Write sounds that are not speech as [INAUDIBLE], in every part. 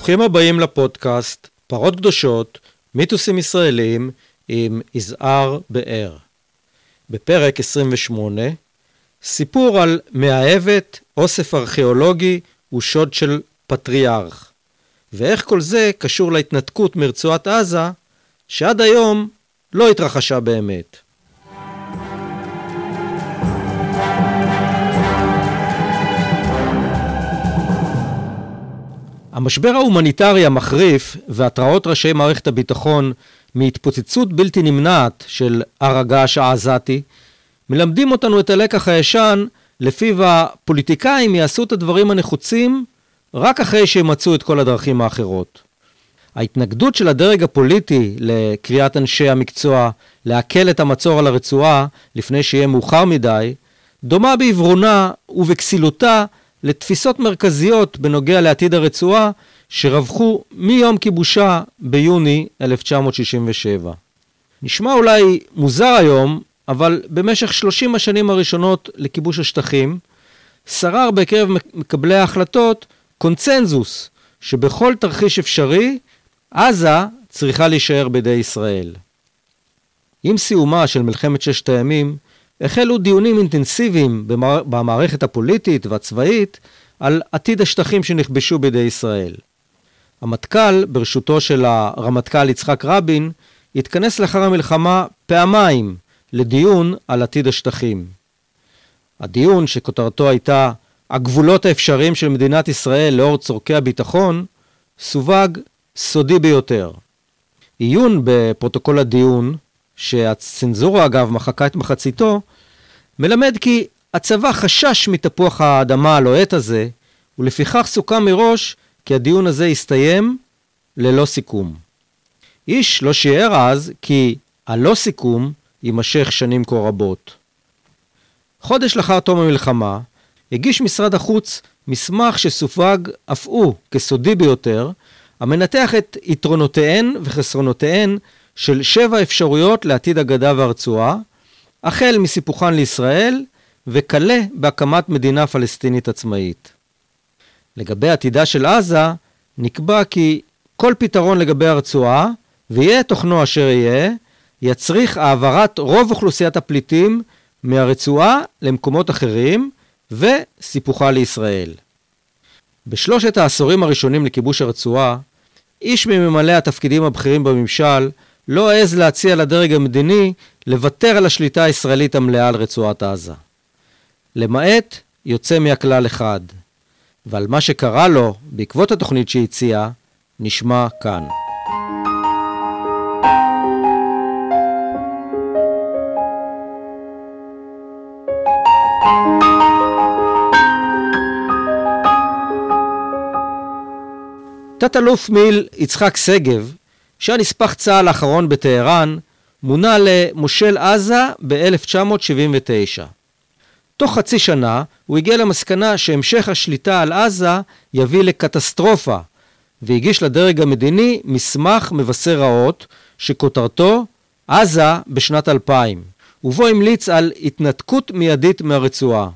ברוכים הבאים לפודקאסט פרות קדושות, מיתוסים ישראלים עם יזהר באר. בפרק 28, סיפור על מאהבת, אוסף ארכיאולוגי ושוד של פטריארך. ואיך כל זה קשור להתנתקות מרצועת עזה, שעד היום לא התרחשה באמת. המשבר ההומניטרי המחריף והתרעות ראשי מערכת הביטחון מהתפוצצות בלתי נמנעת של הר הגעש העזתי מלמדים אותנו את הלקח הישן לפיו הפוליטיקאים יעשו את הדברים הנחוצים רק אחרי שימצאו את כל הדרכים האחרות. ההתנגדות של הדרג הפוליטי לקריאת אנשי המקצוע להקל את המצור על הרצועה לפני שיהיה מאוחר מדי, דומה בעברונה ובכסילותה לתפיסות מרכזיות בנוגע לעתיד הרצועה שרווחו מיום כיבושה ביוני 1967. נשמע אולי מוזר היום, אבל במשך 30 השנים הראשונות לכיבוש השטחים, שרר בקרב מקבלי ההחלטות קונצנזוס שבכל תרחיש אפשרי, עזה צריכה להישאר בידי ישראל. עם סיומה של מלחמת ששת הימים, החלו דיונים אינטנסיביים במערכת הפוליטית והצבאית על עתיד השטחים שנכבשו בידי ישראל. המטכ"ל, בראשותו של הרמטכ"ל יצחק רבין, התכנס לאחר המלחמה פעמיים לדיון על עתיד השטחים. הדיון, שכותרתו הייתה הגבולות האפשריים של מדינת ישראל לאור צורכי הביטחון, סווג סודי ביותר. עיון בפרוטוקול הדיון שהצנזורה אגב מחקה את מחציתו, מלמד כי הצבא חשש מתפוח האדמה הלוהט הזה, ולפיכך סוכם מראש כי הדיון הזה יסתיים ללא סיכום. איש לא שיער אז כי הלא סיכום יימשך שנים כה רבות. חודש לאחר תום המלחמה, הגיש משרד החוץ מסמך שסווג אף הוא כסודי ביותר, המנתח את יתרונותיהן וחסרונותיהן של שבע אפשרויות לעתיד הגדה והרצועה, החל מסיפוחן לישראל וכלה בהקמת מדינה פלסטינית עצמאית. לגבי עתידה של עזה, נקבע כי כל פתרון לגבי הרצועה, ויהיה תוכנו אשר יהיה, יצריך העברת רוב אוכלוסיית הפליטים מהרצועה למקומות אחרים וסיפוחה לישראל. בשלושת העשורים הראשונים לכיבוש הרצועה, איש מממלאי התפקידים הבכירים בממשל לא העז להציע לדרג המדיני לוותר על השליטה הישראלית המלאה על רצועת עזה. למעט יוצא מהכלל אחד, ועל מה שקרה לו בעקבות התוכנית שהציע, נשמע כאן. תת-אלוף מיל יצחק שגב שהיה נספח צה"ל האחרון בטהרן, מונה למושל עזה ב-1979. תוך חצי שנה הוא הגיע למסקנה שהמשך השליטה על עזה יביא לקטסטרופה, והגיש לדרג המדיני מסמך מבשר רעות, שכותרתו עזה בשנת 2000, ובו המליץ על התנתקות מיידית מהרצועה.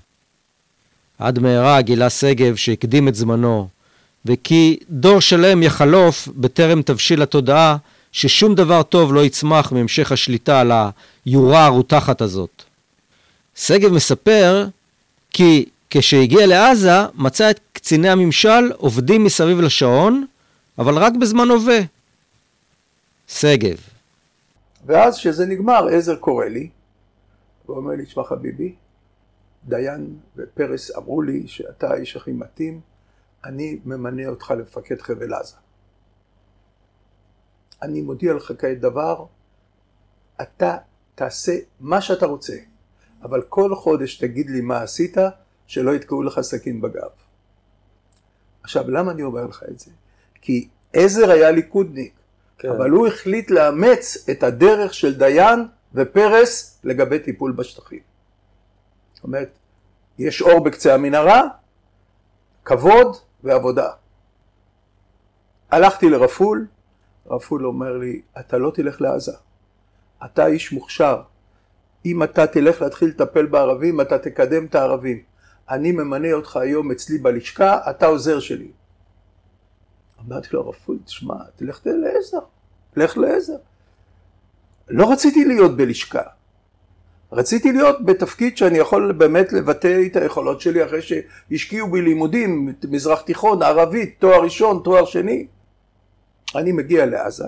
עד מהרה גילה שגב שהקדים את זמנו, וכי דור שלם יחלוף בטרם תבשיל התודעה ששום דבר טוב לא יצמח מהמשך השליטה על היורה הרותחת הזאת. שגב מספר כי כשהגיע לעזה מצא את קציני הממשל עובדים מסביב לשעון, אבל רק בזמן הווה. שגב. ואז כשזה נגמר, עזר קורא לי, ואומר לי, תשמע חביבי, דיין ופרס אמרו לי שאתה האיש הכי מתאים אני ממנה אותך למפקד חבל עזה. אני מודיע לך כעת דבר, אתה תעשה מה שאתה רוצה, אבל כל חודש תגיד לי מה עשית, שלא יתקעו לך סכין בגב. עכשיו, למה אני אומר לך את זה? כי עזר היה ליכודניק, כן. אבל הוא החליט לאמץ את הדרך של דיין ופרס לגבי טיפול בשטחים. זאת אומרת, יש אור בקצה המנהרה, כבוד, ועבודה. הלכתי לרפול, רפול אומר לי, אתה לא תלך לעזה, אתה איש מוכשר, אם אתה תלך להתחיל לטפל בערבים, אתה תקדם את הערבים. אני ממנה אותך היום אצלי בלשכה, אתה עוזר שלי. אמרתי לו, רפול, תשמע, תלך לעזר, לך לעזר. לא רציתי להיות בלשכה. רציתי להיות בתפקיד שאני יכול באמת לבטא את היכולות שלי אחרי שהשקיעו בי לימודים, מזרח תיכון, ערבית, תואר ראשון, תואר שני. אני מגיע לעזה,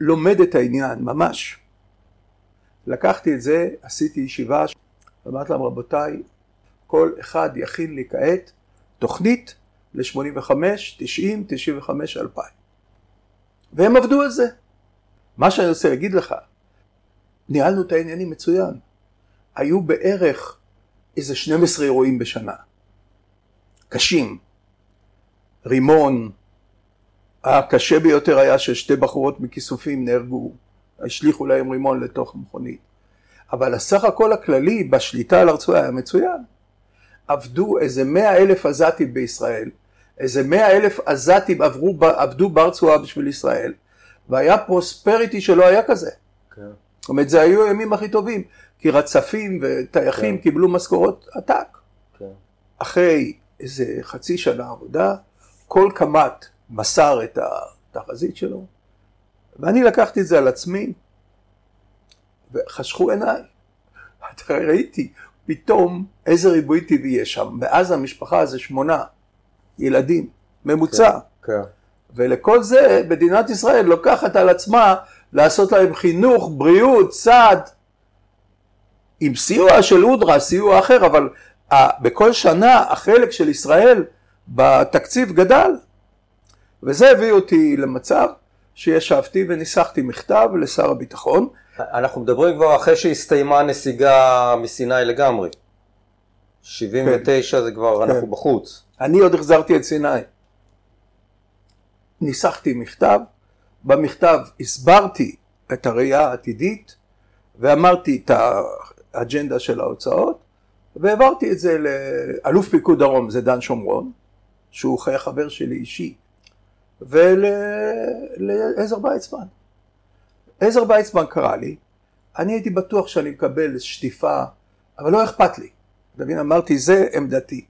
לומד את העניין ממש. לקחתי את זה, עשיתי ישיבה, אמרתי להם רבותיי, כל אחד יכין לי כעת תוכנית ל-85, 90, 95, 2000. והם עבדו על זה. מה שאני רוצה להגיד לך, ניהלנו את העניינים מצוין. היו בערך איזה 12 אירועים בשנה. קשים. רימון, הקשה ביותר היה ששתי בחורות מכיסופים נהרגו, השליכו להם רימון לתוך מכונית. אבל הסך הכל הכללי בשליטה על הרצועה היה מצוין. עבדו איזה מאה אלף עזתים בישראל, איזה מאה אלף עזתים עבדו ברצועה בשביל ישראל, והיה פרוספריטי שלא היה כזה. כן. זאת אומרת, זה היו הימים הכי טובים, כי רצפים וטייחים כן. קיבלו משכורות עתק. כן. אחרי איזה חצי שנה עבודה, כל קמ"ט מסר את התחזית שלו, ואני לקחתי את זה על עצמי, וחשכו עיניי. [LAUGHS] ראיתי פתאום איזה ריבוי טבעי יש שם. ואז המשפחה זה שמונה ילדים, ממוצע. כן, כן. ולכל זה מדינת ישראל לוקחת על עצמה לעשות להם חינוך, בריאות, סעד, עם סיוע של אודרה, סיוע אחר, אבל בכל שנה החלק של ישראל בתקציב גדל. וזה הביא אותי למצב שישבתי וניסחתי מכתב לשר הביטחון. אנחנו מדברים כבר אחרי שהסתיימה הנסיגה מסיני לגמרי. 79 כן. זה כבר, כן. אנחנו בחוץ. אני עוד החזרתי את סיני. ניסחתי מכתב, במכתב הסברתי את הראייה העתידית ואמרתי את האג'נדה של ההוצאות והעברתי את זה לאלוף פיקוד דרום, זה דן שומרון, שהוא חבר שלי אישי, ולעזר ויצמן. עזר ויצמן קרא לי, אני הייתי בטוח שאני מקבל שטיפה, אבל לא אכפת לי. אתה מבין, אמרתי, זה עמדתי.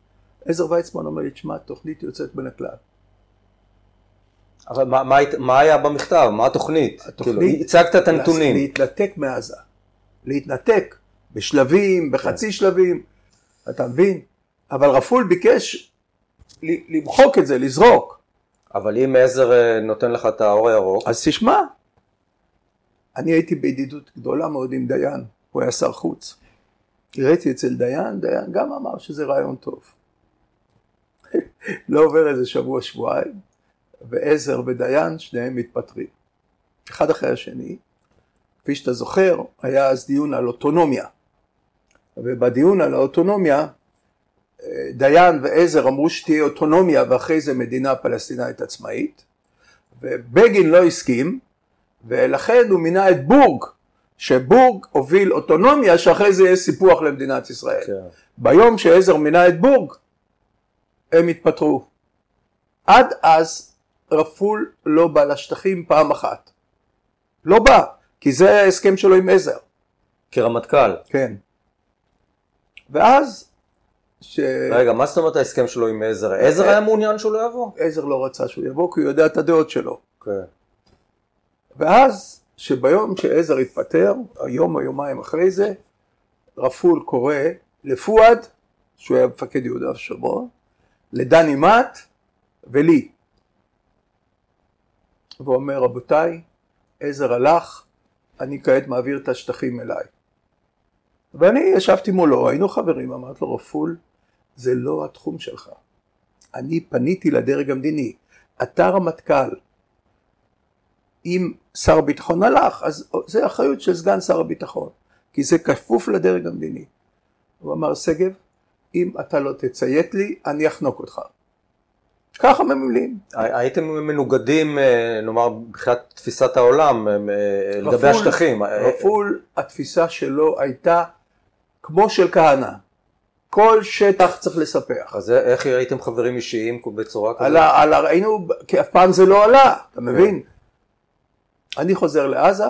עזר ויצמן אומר לי, תשמע, תוכנית יוצאת בין הכלל. אבל מה, מה, מה היה במכתב? מה התוכנית? התוכנית, כאילו, הצגת את הנתונים. להתנתק מעזה. להתנתק בשלבים, בחצי כן. שלבים, אתה מבין? אבל רפול ביקש למחוק את זה, לזרוק. אבל אם עזר אה, נותן לך את האור הירוק... אז תשמע, אני הייתי בידידות גדולה מאוד עם דיין, הוא היה שר חוץ. הראיתי אצל דיין, דיין גם אמר שזה רעיון טוב. [LAUGHS] לא עובר איזה שבוע, שבועיים, ועזר ודיין, שניהם מתפטרים. אחד אחרי השני. כפי שאתה זוכר, היה אז דיון על אוטונומיה. ובדיון על האוטונומיה, דיין ועזר אמרו שתהיה אוטונומיה ואחרי זה מדינה פלסטינאית עצמאית, ובגין לא הסכים, ולכן הוא מינה את בורג, שבורג הוביל אוטונומיה שאחרי זה יהיה סיפוח למדינת ישראל. כן. ביום שעזר מינה את בורג, הם התפטרו. עד אז רפול לא בא לשטחים פעם אחת. לא בא, כי זה ההסכם שלו עם עזר. כרמטכ"ל. כן. ואז ש... רגע, מה זאת אומרת ההסכם שלו עם עזר? עזר היה מעוניין שהוא לא יבוא? עזר לא רצה שהוא יבוא כי הוא יודע את הדעות שלו. כן. ואז, שביום שעזר התפטר, היום או יומיים אחרי זה, רפול קורא לפואד, שהוא היה מפקד יהודה ושומרון, לדני מאט ולי. והוא אומר, רבותיי, עזר הלך, אני כעת מעביר את השטחים אליי. ואני ישבתי מולו, היינו חברים, אמרתי לו, רפול, זה לא התחום שלך. אני פניתי לדרג המדיני, אתה רמטכ"ל, אם שר הביטחון הלך, אז זה אחריות של סגן שר הביטחון, כי זה כפוף לדרג המדיני. הוא אמר, שגב, אם אתה לא תציית לי, אני אחנוק אותך. ככה ממילים. הייתם מנוגדים, אה, נאמר, מבחינת תפיסת העולם, אה, לגבי השטחים. רפול, התפיסה שלו הייתה כמו של כהנא. כל שטח צריך לספח. אז איך הייתם חברים אישיים בצורה כזאת? היינו, כי אף פעם זה לא עלה, אתה כן. מבין? אני חוזר לעזה,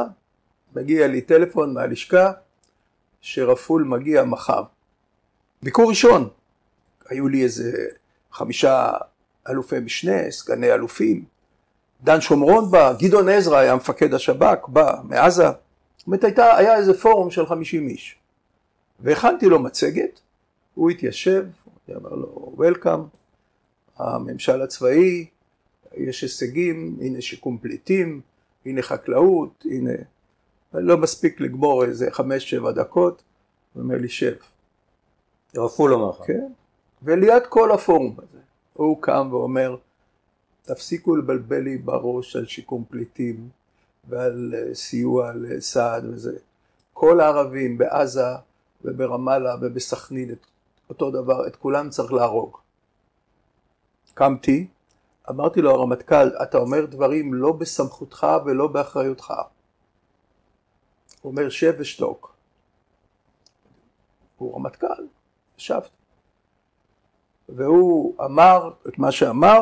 מגיע לי טלפון מהלשכה, שרפול מגיע מחר. ביקור ראשון. היו לי איזה חמישה אלופי משנה, סגני אלופים, דן שומרון בא, גדעון עזרא היה מפקד השב"כ, בא מעזה, זאת אומרת הייתה, היה איזה פורום של חמישים איש, והכנתי לו מצגת, הוא התיישב, אני אמר לו וולקאם, הממשל הצבאי, יש הישגים, הנה שיקום פליטים, הנה חקלאות, הנה, לא מספיק לגמור איזה חמש שבע דקות, הוא אומר לי שב. רפול אומר לך. כן, וליד כל הפורום הזה, הוא קם ואומר, תפסיקו לבלבל לי בראש על שיקום פליטים ועל אה, סיוע לסעד וזה. כל הערבים בעזה וברמאללה ובסכנין, אותו דבר, את כולם צריך להרוג. קמתי, אמרתי לו הרמטכ"ל, אתה אומר דברים לא בסמכותך ולא באחריותך. הוא אומר שב ושתוק. הוא רמטכ"ל, ישבתי. והוא אמר את מה שאמר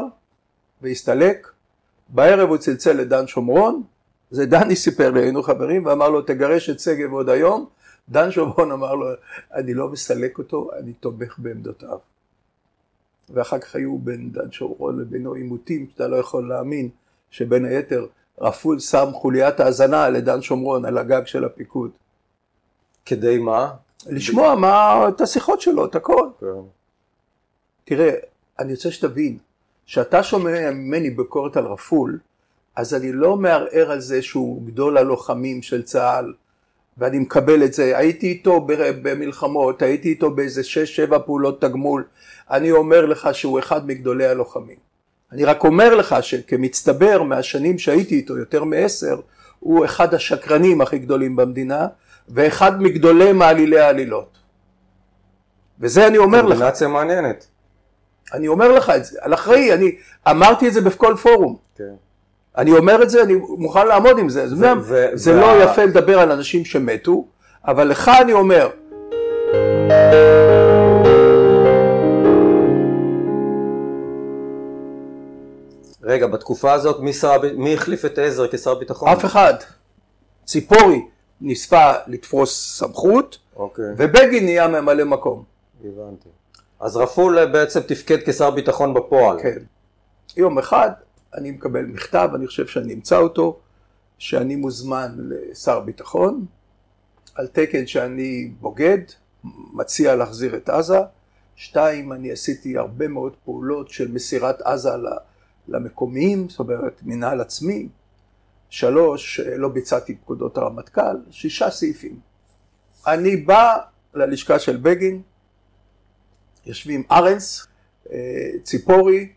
והסתלק. בערב הוא צלצל לדן שומרון, זה דני סיפר לי, היינו חברים, ואמר לו תגרש את שגב עוד היום. דן שומרון אמר לו, אני לא מסלק אותו, אני תומך בעמדותיו. ואחר כך היו בין דן שומרון לבינו עימותים שאתה לא יכול להאמין, שבין היתר רפול שם חוליית האזנה לדן שומרון על הגג של הפיקוד. כדי מה? לשמוע מה, את השיחות שלו, את הכל. כן. תראה, אני רוצה שתבין, כשאתה שומע ממני ביקורת על רפול, אז אני לא מערער על זה שהוא גדול הלוחמים של צה"ל, ואני מקבל את זה, הייתי איתו במלחמות, הייתי איתו באיזה שש שבע פעולות תגמול, אני אומר לך שהוא אחד מגדולי הלוחמים. אני רק אומר לך שכמצטבר מהשנים שהייתי איתו, יותר מעשר, הוא אחד השקרנים הכי גדולים במדינה, ואחד מגדולי מעלילי העלילות. וזה אני אומר לך. קומבינציה מעניינת. אני אומר לך את זה, על אחראי, אני אמרתי את זה בכל פורום. כן. אני אומר את זה, אני מוכן לעמוד עם זה. זה, ו- זה וה- לא יפה לדבר על אנשים שמתו, אבל לך אני אומר, רגע, בתקופה הזאת מי, שר, מי החליף את עזר כשר ביטחון? אף אחד. ציפורי ניספה לתפוס סמכות, אוקיי, ובגין נהיה ממלא מקום. הבנתי. אז רפול בעצם תפקד כשר ביטחון בפועל. כן. יום אחד אני מקבל מכתב, אני חושב שאני אמצא אותו, שאני מוזמן לשר ביטחון, על תקן שאני בוגד, מציע להחזיר את עזה. שתיים, אני עשיתי הרבה מאוד פעולות של מסירת עזה למקומיים, זאת אומרת מנהל עצמי. שלוש, לא ביצעתי פקודות הרמטכ"ל, שישה סעיפים. אני בא ללשכה של בגין, יושבים ארנס, אה, ציפורי,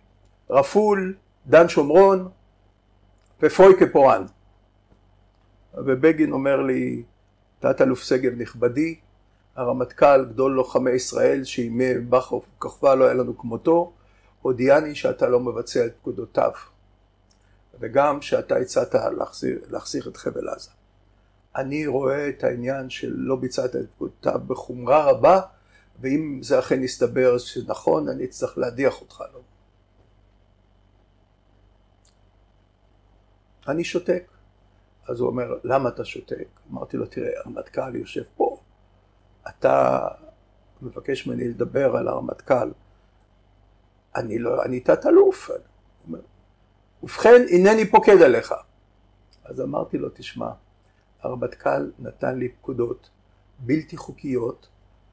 רפול, דן שומרון ופויקה פורן. ובגין אומר לי, תת אלוף שגב נכבדי, הרמטכ"ל, גדול לוחמי ישראל, שימי בכוף כוכבא לא היה לנו כמותו, הודיעני שאתה לא מבצע את פקודותיו, וגם שאתה הצעת להחזיר את חבל עזה. אני רואה את העניין של לא ביצעת את פקודותיו בחומרה רבה, ואם זה אכן יסתבר שנכון, אני אצטרך להדיח אותך. לא? אני שותק. אז הוא אומר, למה אתה שותק? אמרתי לו, תראה, הרמטכ"ל יושב פה, אתה מבקש ממני לדבר על הרמטכ"ל, אני לא, אני תת אלוף. אני אומר, ובכן, הנני פוקד עליך. אז אמרתי לו, תשמע, הרמטכ"ל נתן לי פקודות בלתי חוקיות,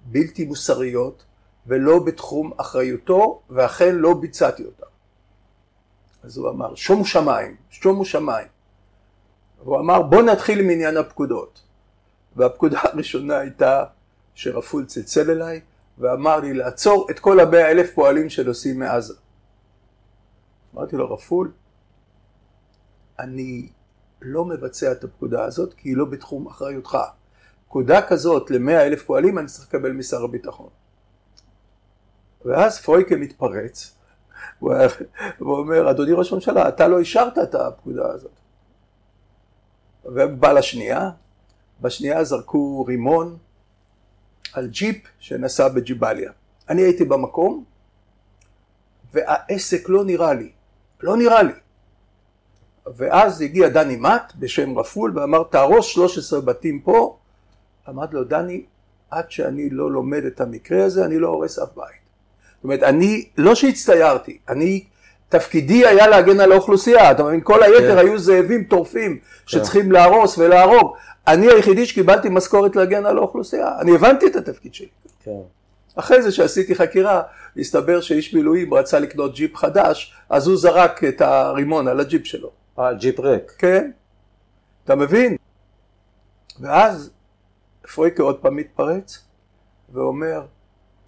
בלתי מוסריות, ולא בתחום אחריותו, ואכן לא ביצעתי אותן. אז הוא אמר, שומו שמיים, שומו שמיים. והוא אמר, בוא נתחיל עם עניין הפקודות. והפקודה הראשונה הייתה שרפול צלצל אליי, ואמר לי לעצור את כל המאה אלף פועלים שנוסעים מעזה. אמרתי לו, רפול, אני לא מבצע את הפקודה הזאת, כי היא לא בתחום אחריותך. פקודה כזאת למאה אלף פועלים אני צריך לקבל משר הביטחון. ואז פרויקה מתפרץ, הוא אומר, אדוני ראש הממשלה, אתה לא אישרת את הפקודה הזאת. ובא לשנייה, בשנייה זרקו רימון על ג'יפ שנסע בג'יבליה. אני הייתי במקום, והעסק לא נראה לי, לא נראה לי. ואז הגיע דני מט בשם רפול ואמר תהרוס 13 בתים פה. אמרתי לו דני עד שאני לא לומד את המקרה הזה אני לא הורס אף בית. זאת אומרת אני לא שהצטיירתי אני תפקידי היה להגן על האוכלוסייה, אתה מבין? כל היתר כן. היו זאבים טורפים שצריכים להרוס ולהרוג. אני היחידי שקיבלתי משכורת להגן על האוכלוסייה, אני הבנתי את התפקיד שלי. כן. אחרי זה שעשיתי חקירה, הסתבר שאיש מילואים רצה לקנות ג'יפ חדש, אז הוא זרק את הרימון על הג'יפ שלו. אה, ג'יפ ריק. כן? אתה מבין? ואז פרויקה עוד פעם מתפרץ ואומר,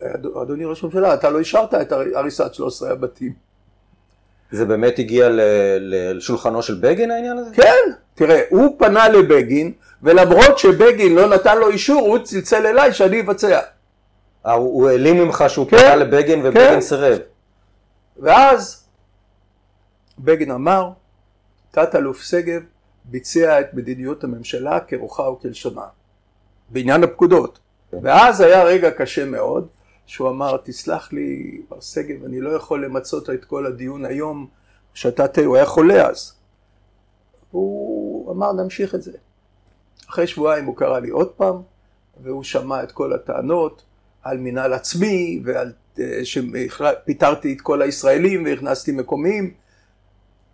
"אד- אדוני ראש הממשלה, אתה לא אישרת את הר- הריסת 13 הבתים. זה באמת הגיע לשולחנו של בגין העניין הזה? כן, תראה, הוא פנה לבגין, ולמרות שבגין לא נתן לו אישור, הוא צלצל אליי שאני אבצע. אה, הוא הוא העלים ממך שהוא כן, פנה לבגין ובגין כן. סירב. ואז בגין אמר, תת-אלוף שגב ביצע את מדיניות הממשלה כרוחה וכלשונה, בעניין הפקודות. ואז היה רגע קשה מאוד, שהוא אמר, תסלח לי, מר שגב, אני לא יכול למצות את כל הדיון היום, שאתה תה, הוא היה חולה אז. הוא אמר, נמשיך את זה. אחרי שבועיים הוא קרא לי עוד פעם, והוא שמע את כל הטענות על מינהל עצמי, ועל אה, שפיטרתי את כל הישראלים והכנסתי מקומיים.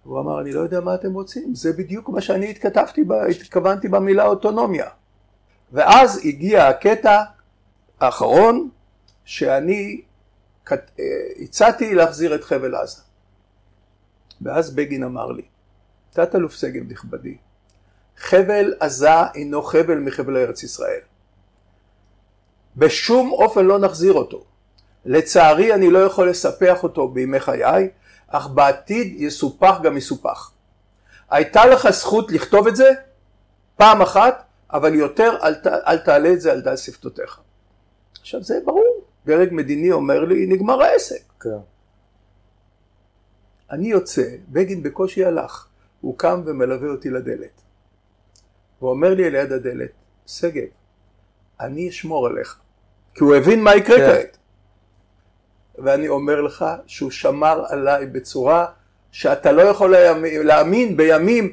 הוא אמר, אני לא יודע מה אתם רוצים, זה בדיוק מה שאני התכתבתי, התכוונתי במילה אוטונומיה. ואז הגיע הקטע האחרון, שאני אה, הצעתי להחזיר את חבל עזה. ואז בגין אמר לי, תת-אלוף שגב נכבדי, חבל עזה אינו חבל מחבלי ארץ ישראל. בשום אופן לא נחזיר אותו. לצערי אני לא יכול לספח אותו בימי חיי, אך בעתיד יסופח גם יסופח. הייתה לך זכות לכתוב את זה פעם אחת, אבל יותר אל, ת, אל תעלה את זה על דל שפתותיך. עכשיו זה ברור, דרג מדיני אומר לי, נגמר העסק. כן. אני יוצא, בגין בקושי הלך, הוא קם ומלווה אותי לדלת. הוא אומר לי ליד הדלת, שגב, אני אשמור עליך. כי הוא הבין מה יקרה כן. כעת. ואני אומר לך שהוא שמר עליי בצורה שאתה לא יכול להאמין- בימים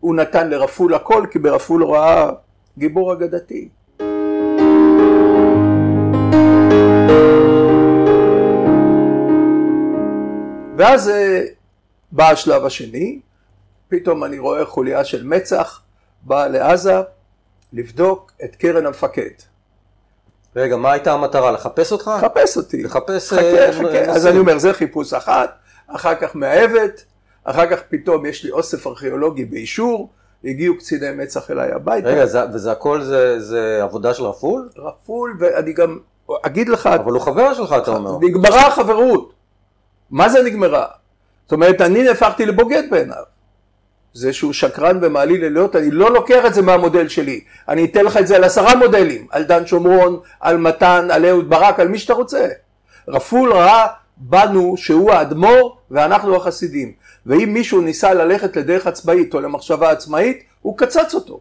שהוא נתן לרפול הכל, כי ברפול הוא ראה גיבור אגדתי. ואז אה, בא השלב השני, פתאום אני רואה חוליה של מצ"ח באה לעזה לבדוק את קרן המפקד. רגע, מה הייתה המטרה? לחפש אותך? חפש אותי. לחפש... חכה, אה, חכה. אז אני אומר, זה חיפוש אחת, אחר כך מאהבת, אחר כך פתאום יש לי אוסף ארכיאולוגי באישור, הגיעו קציני מצ"ח אליי הביתה. רגע, זה- וזה הכל זה- זה עבודה של רפול? רפול, ואני גם אגיד לך, אבל הוא חבר שלך, אתה אומר. נגמרה החברות. מה זה נגמרה? זאת אומרת, אני נהפכתי לבוגד בעיניו. זה שהוא שקרן ומעליל עליות, אני לא לוקח את זה מהמודל שלי. אני אתן לך את זה על עשרה מודלים, על דן שומרון, על מתן, על אהוד ברק, על מי שאתה רוצה. רפול ראה בנו שהוא האדמו"ר ואנחנו החסידים. ואם מישהו ניסה ללכת לדרך עצמאית או למחשבה עצמאית, הוא קצץ אותו.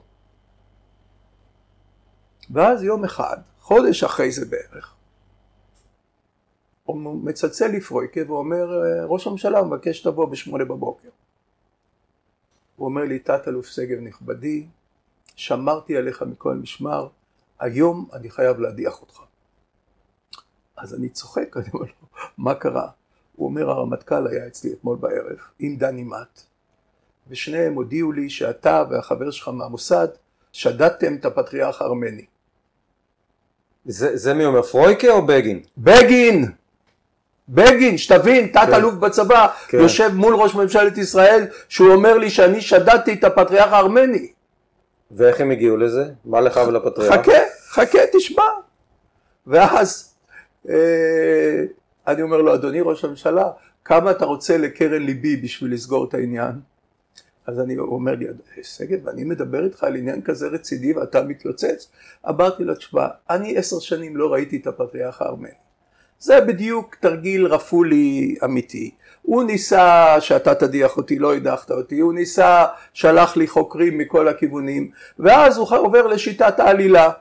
ואז יום אחד, חודש אחרי זה בערך, הוא מצלצל לי פרויקה ואומר, ראש הממשלה מבקש שתבוא בשמונה בבוקר. הוא אומר לי, תת-אלוף שגב נכבדי, שמרתי עליך מכל משמר, היום אני חייב להדיח אותך. אז אני צוחק, אני אומר לו, מה קרה? הוא אומר, הרמטכ"ל היה אצלי אתמול בערב, עם דני מט, ושניהם הודיעו לי שאתה והחבר שלך מהמוסד שדדתם את הפטריארך הארמני. זה זה מי אומר, פרויקה או בגין? בגין! בגין, שתבין, תת-אלוף בצבא, כן. יושב מול ראש ממשלת ישראל, שהוא אומר לי שאני שדדתי את הפטריארך הארמני. ואיך הם הגיעו לזה? מה לך ולפטריארך? חכה, חכה, תשמע. ואז אה, אני אומר לו, אדוני ראש הממשלה, כמה אתה רוצה לקרן ליבי בשביל לסגור את העניין? אז אני, אומר לי, שגב, אני מדבר איתך על עניין כזה רציני ואתה מתלוצץ? אמרתי לו, תשמע, אני עשר שנים לא ראיתי את הפטריארך הארמני. זה בדיוק תרגיל רפולי אמיתי. הוא ניסה שאתה תדיח אותי, לא הדחת אותי, הוא ניסה, שלח לי חוקרים מכל הכיוונים, ואז הוא עובר לשיטת העלילה.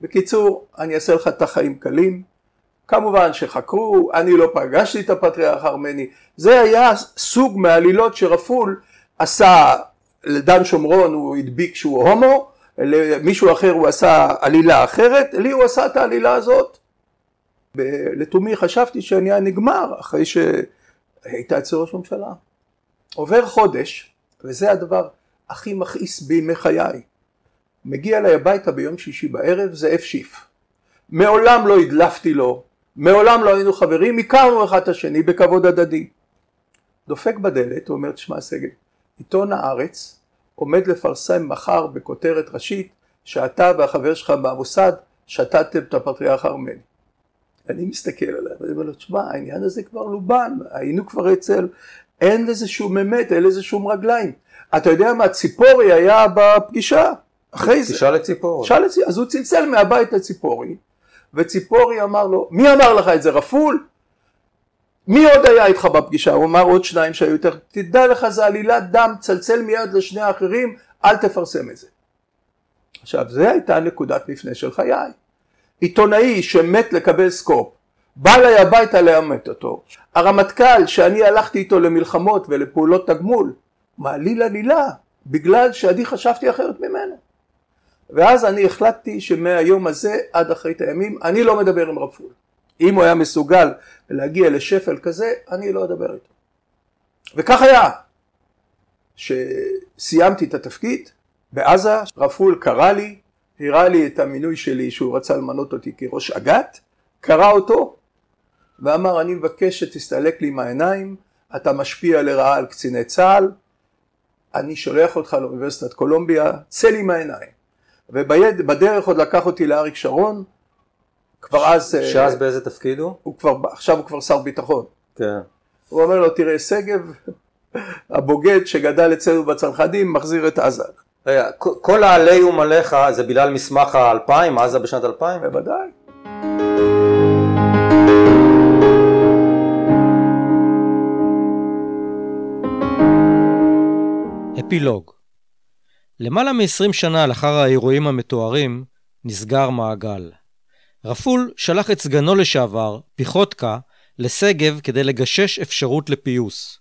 בקיצור, אני אעשה לך את החיים קלים. כמובן שחקרו, אני לא פגשתי את הפטריארך הארמני. זה היה סוג מהעלילות שרפול עשה לדן שומרון, הוא הדביק שהוא הומו, למישהו אחר הוא עשה עלילה אחרת, לי הוא עשה את העלילה הזאת. לתומי חשבתי שהעניין נגמר אחרי שהיית אצל ראש ממשלה. עובר חודש, וזה הדבר הכי מכעיס בימי חיי. מגיע אליי הביתה ביום שישי בערב, זאב שיף. מעולם לא הדלפתי לו, מעולם לא היינו חברים, הכרנו אחד את השני בכבוד הדדי. דופק בדלת, הוא אומר, תשמע שגב, עיתון הארץ עומד לפרסם מחר בכותרת ראשית שאתה והחבר שלך במוסד שתתם את הפטריארך הארמני. אני מסתכל עליו, ואני אומר לו, תשמע, העניין הזה כבר לובן, היינו כבר אצל, אין לזה שום אמת, אין לזה שום רגליים. אתה יודע מה, ציפורי היה בפגישה, אחרי זה. תשאל את ציפורי. תשאל את ציפורי, אז הוא צלצל מהבית לציפורי, וציפורי אמר לו, מי אמר לך את זה, רפול? מי עוד היה איתך בפגישה? הוא אמר עוד שניים שהיו יותר, תדע לך זה עלילת דם, צלצל מיד לשני האחרים, אל תפרסם את זה. עכשיו, זו הייתה נקודת מפנה של חיי. עיתונאי שמת לקבל סקופ, בא אליי הביתה לאמת אותו, הרמטכ"ל שאני הלכתי איתו למלחמות ולפעולות תגמול, מעליל עלילה, בגלל שאני חשבתי אחרת ממנו. ואז אני החלטתי שמהיום הזה עד אחרית הימים אני לא מדבר עם רפול. אם הוא היה מסוגל להגיע לשפל כזה, אני לא אדבר איתו. וכך היה. שסיימתי את התפקיד בעזה, רפול קרא לי, הראה לי את המינוי שלי שהוא רצה למנות אותי כראש אג"ת, קרא אותו ואמר אני מבקש שתסתלק לי מהעיניים, אתה משפיע לרעה על קציני צה"ל, אני שולח אותך לאוניברסיטת קולומביה, צא לי מהעיניים. ובדרך עוד לקח אותי לאריק שרון, כבר אז... אה, שאז uh, באיזה תפקיד הוא? הוא כבר, עכשיו הוא כבר שר ביטחון. כן. הוא אומר לו, תראה, שגב, [LAUGHS] הבוגד שגדל אצלנו בצנחנים, מחזיר את עזה. רגע, כל העליהום עליך זה בגלל מסמך האלפיים, עזה בשנת אלפיים? בוודאי. אפילוג למעלה מ-20 שנה לאחר האירועים המתוארים, נסגר מעגל. רפול שלח את סגנו לשעבר, פיחוטקה, לשגב כדי לגשש אפשרות לפיוס.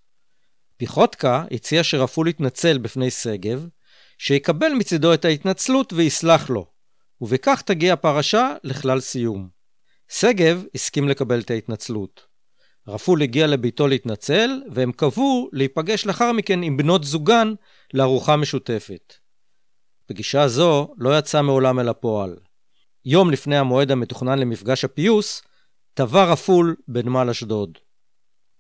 פיחוטקה הציע שרפול יתנצל בפני שגב, שיקבל מצידו את ההתנצלות ויסלח לו, ובכך תגיע הפרשה לכלל סיום. שגב הסכים לקבל את ההתנצלות. רפול הגיע לביתו להתנצל, והם קבעו להיפגש לאחר מכן עם בנות זוגן לארוחה משותפת. פגישה זו לא יצאה מעולם אל הפועל. יום לפני המועד המתוכנן למפגש הפיוס, טבע רפול בנמל אשדוד.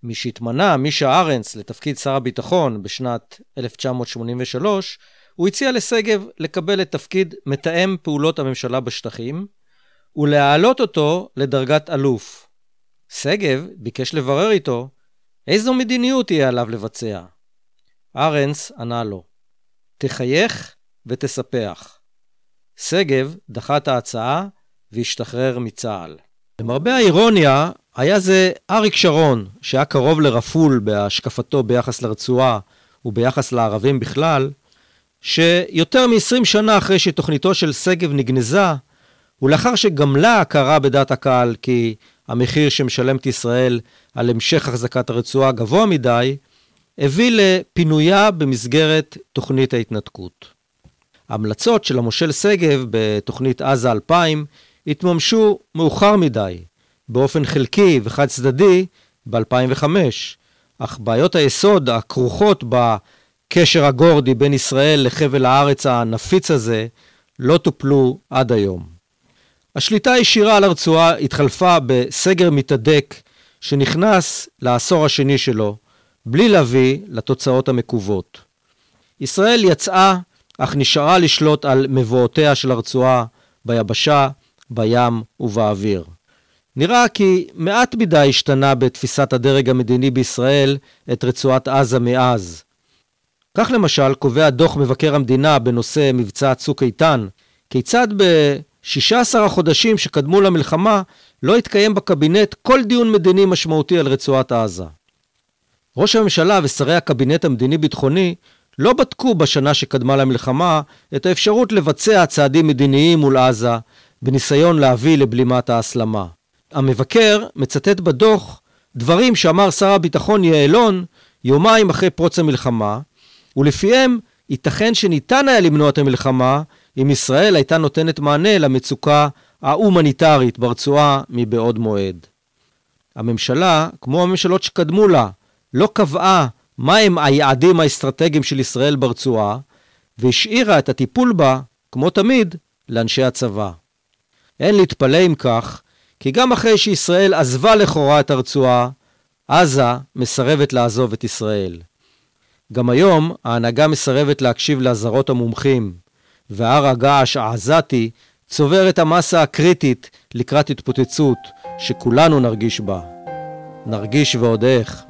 משהתמנה מישה ארנס לתפקיד שר הביטחון בשנת 1983, הוא הציע לשגב לקבל את תפקיד מתאם פעולות הממשלה בשטחים, ולהעלות אותו לדרגת אלוף. שגב ביקש לברר איתו איזו מדיניות יהיה עליו לבצע. ארנס ענה לו, תחייך ותספח. שגב דחה את ההצעה והשתחרר מצה"ל. למרבה האירוניה, היה זה אריק שרון, שהיה קרוב לרפול בהשקפתו ביחס לרצועה וביחס לערבים בכלל, שיותר מ-20 שנה אחרי שתוכניתו של שגב נגנזה, ולאחר שגמלה הכרה בדעת הקהל כי המחיר שמשלמת ישראל על המשך החזקת הרצועה גבוה מדי, הביא לפינויה במסגרת תוכנית ההתנתקות. ההמלצות של המושל שגב בתוכנית עזה 2000 התממשו מאוחר מדי, באופן חלקי וחד צדדי ב-2005, אך בעיות היסוד הכרוכות בקשר הגורדי בין ישראל לחבל הארץ הנפיץ הזה לא טופלו עד היום. השליטה הישירה על הרצועה התחלפה בסגר מתהדק שנכנס לעשור השני שלו, בלי להביא לתוצאות המקוות. ישראל יצאה אך נשארה לשלוט על מבואותיה של הרצועה ביבשה, בים ובאוויר. נראה כי מעט מדי השתנה בתפיסת הדרג המדיני בישראל את רצועת עזה מאז. כך למשל קובע דוח מבקר המדינה בנושא מבצע צוק איתן, כיצד ב-16 החודשים שקדמו למלחמה לא התקיים בקבינט כל דיון מדיני משמעותי על רצועת עזה. ראש הממשלה ושרי הקבינט המדיני-ביטחוני לא בדקו בשנה שקדמה למלחמה את האפשרות לבצע צעדים מדיניים מול עזה, בניסיון להביא לבלימת ההסלמה. המבקר מצטט בדוח דברים שאמר שר הביטחון יעלון יומיים אחרי פרוץ המלחמה, ולפיהם ייתכן שניתן היה למנוע את המלחמה אם ישראל הייתה נותנת מענה למצוקה ההומניטרית ברצועה מבעוד מועד. הממשלה, כמו הממשלות שקדמו לה, לא קבעה מהם היעדים האסטרטגיים של ישראל ברצועה, והשאירה את הטיפול בה, כמו תמיד, לאנשי הצבא. אין להתפלא אם כך, כי גם אחרי שישראל עזבה לכאורה את הרצועה, עזה מסרבת לעזוב את ישראל. גם היום ההנהגה מסרבת להקשיב לאזהרות המומחים, והר הגעש העזתי צובר את המסה הקריטית לקראת התפוצצות שכולנו נרגיש בה. נרגיש ועוד איך.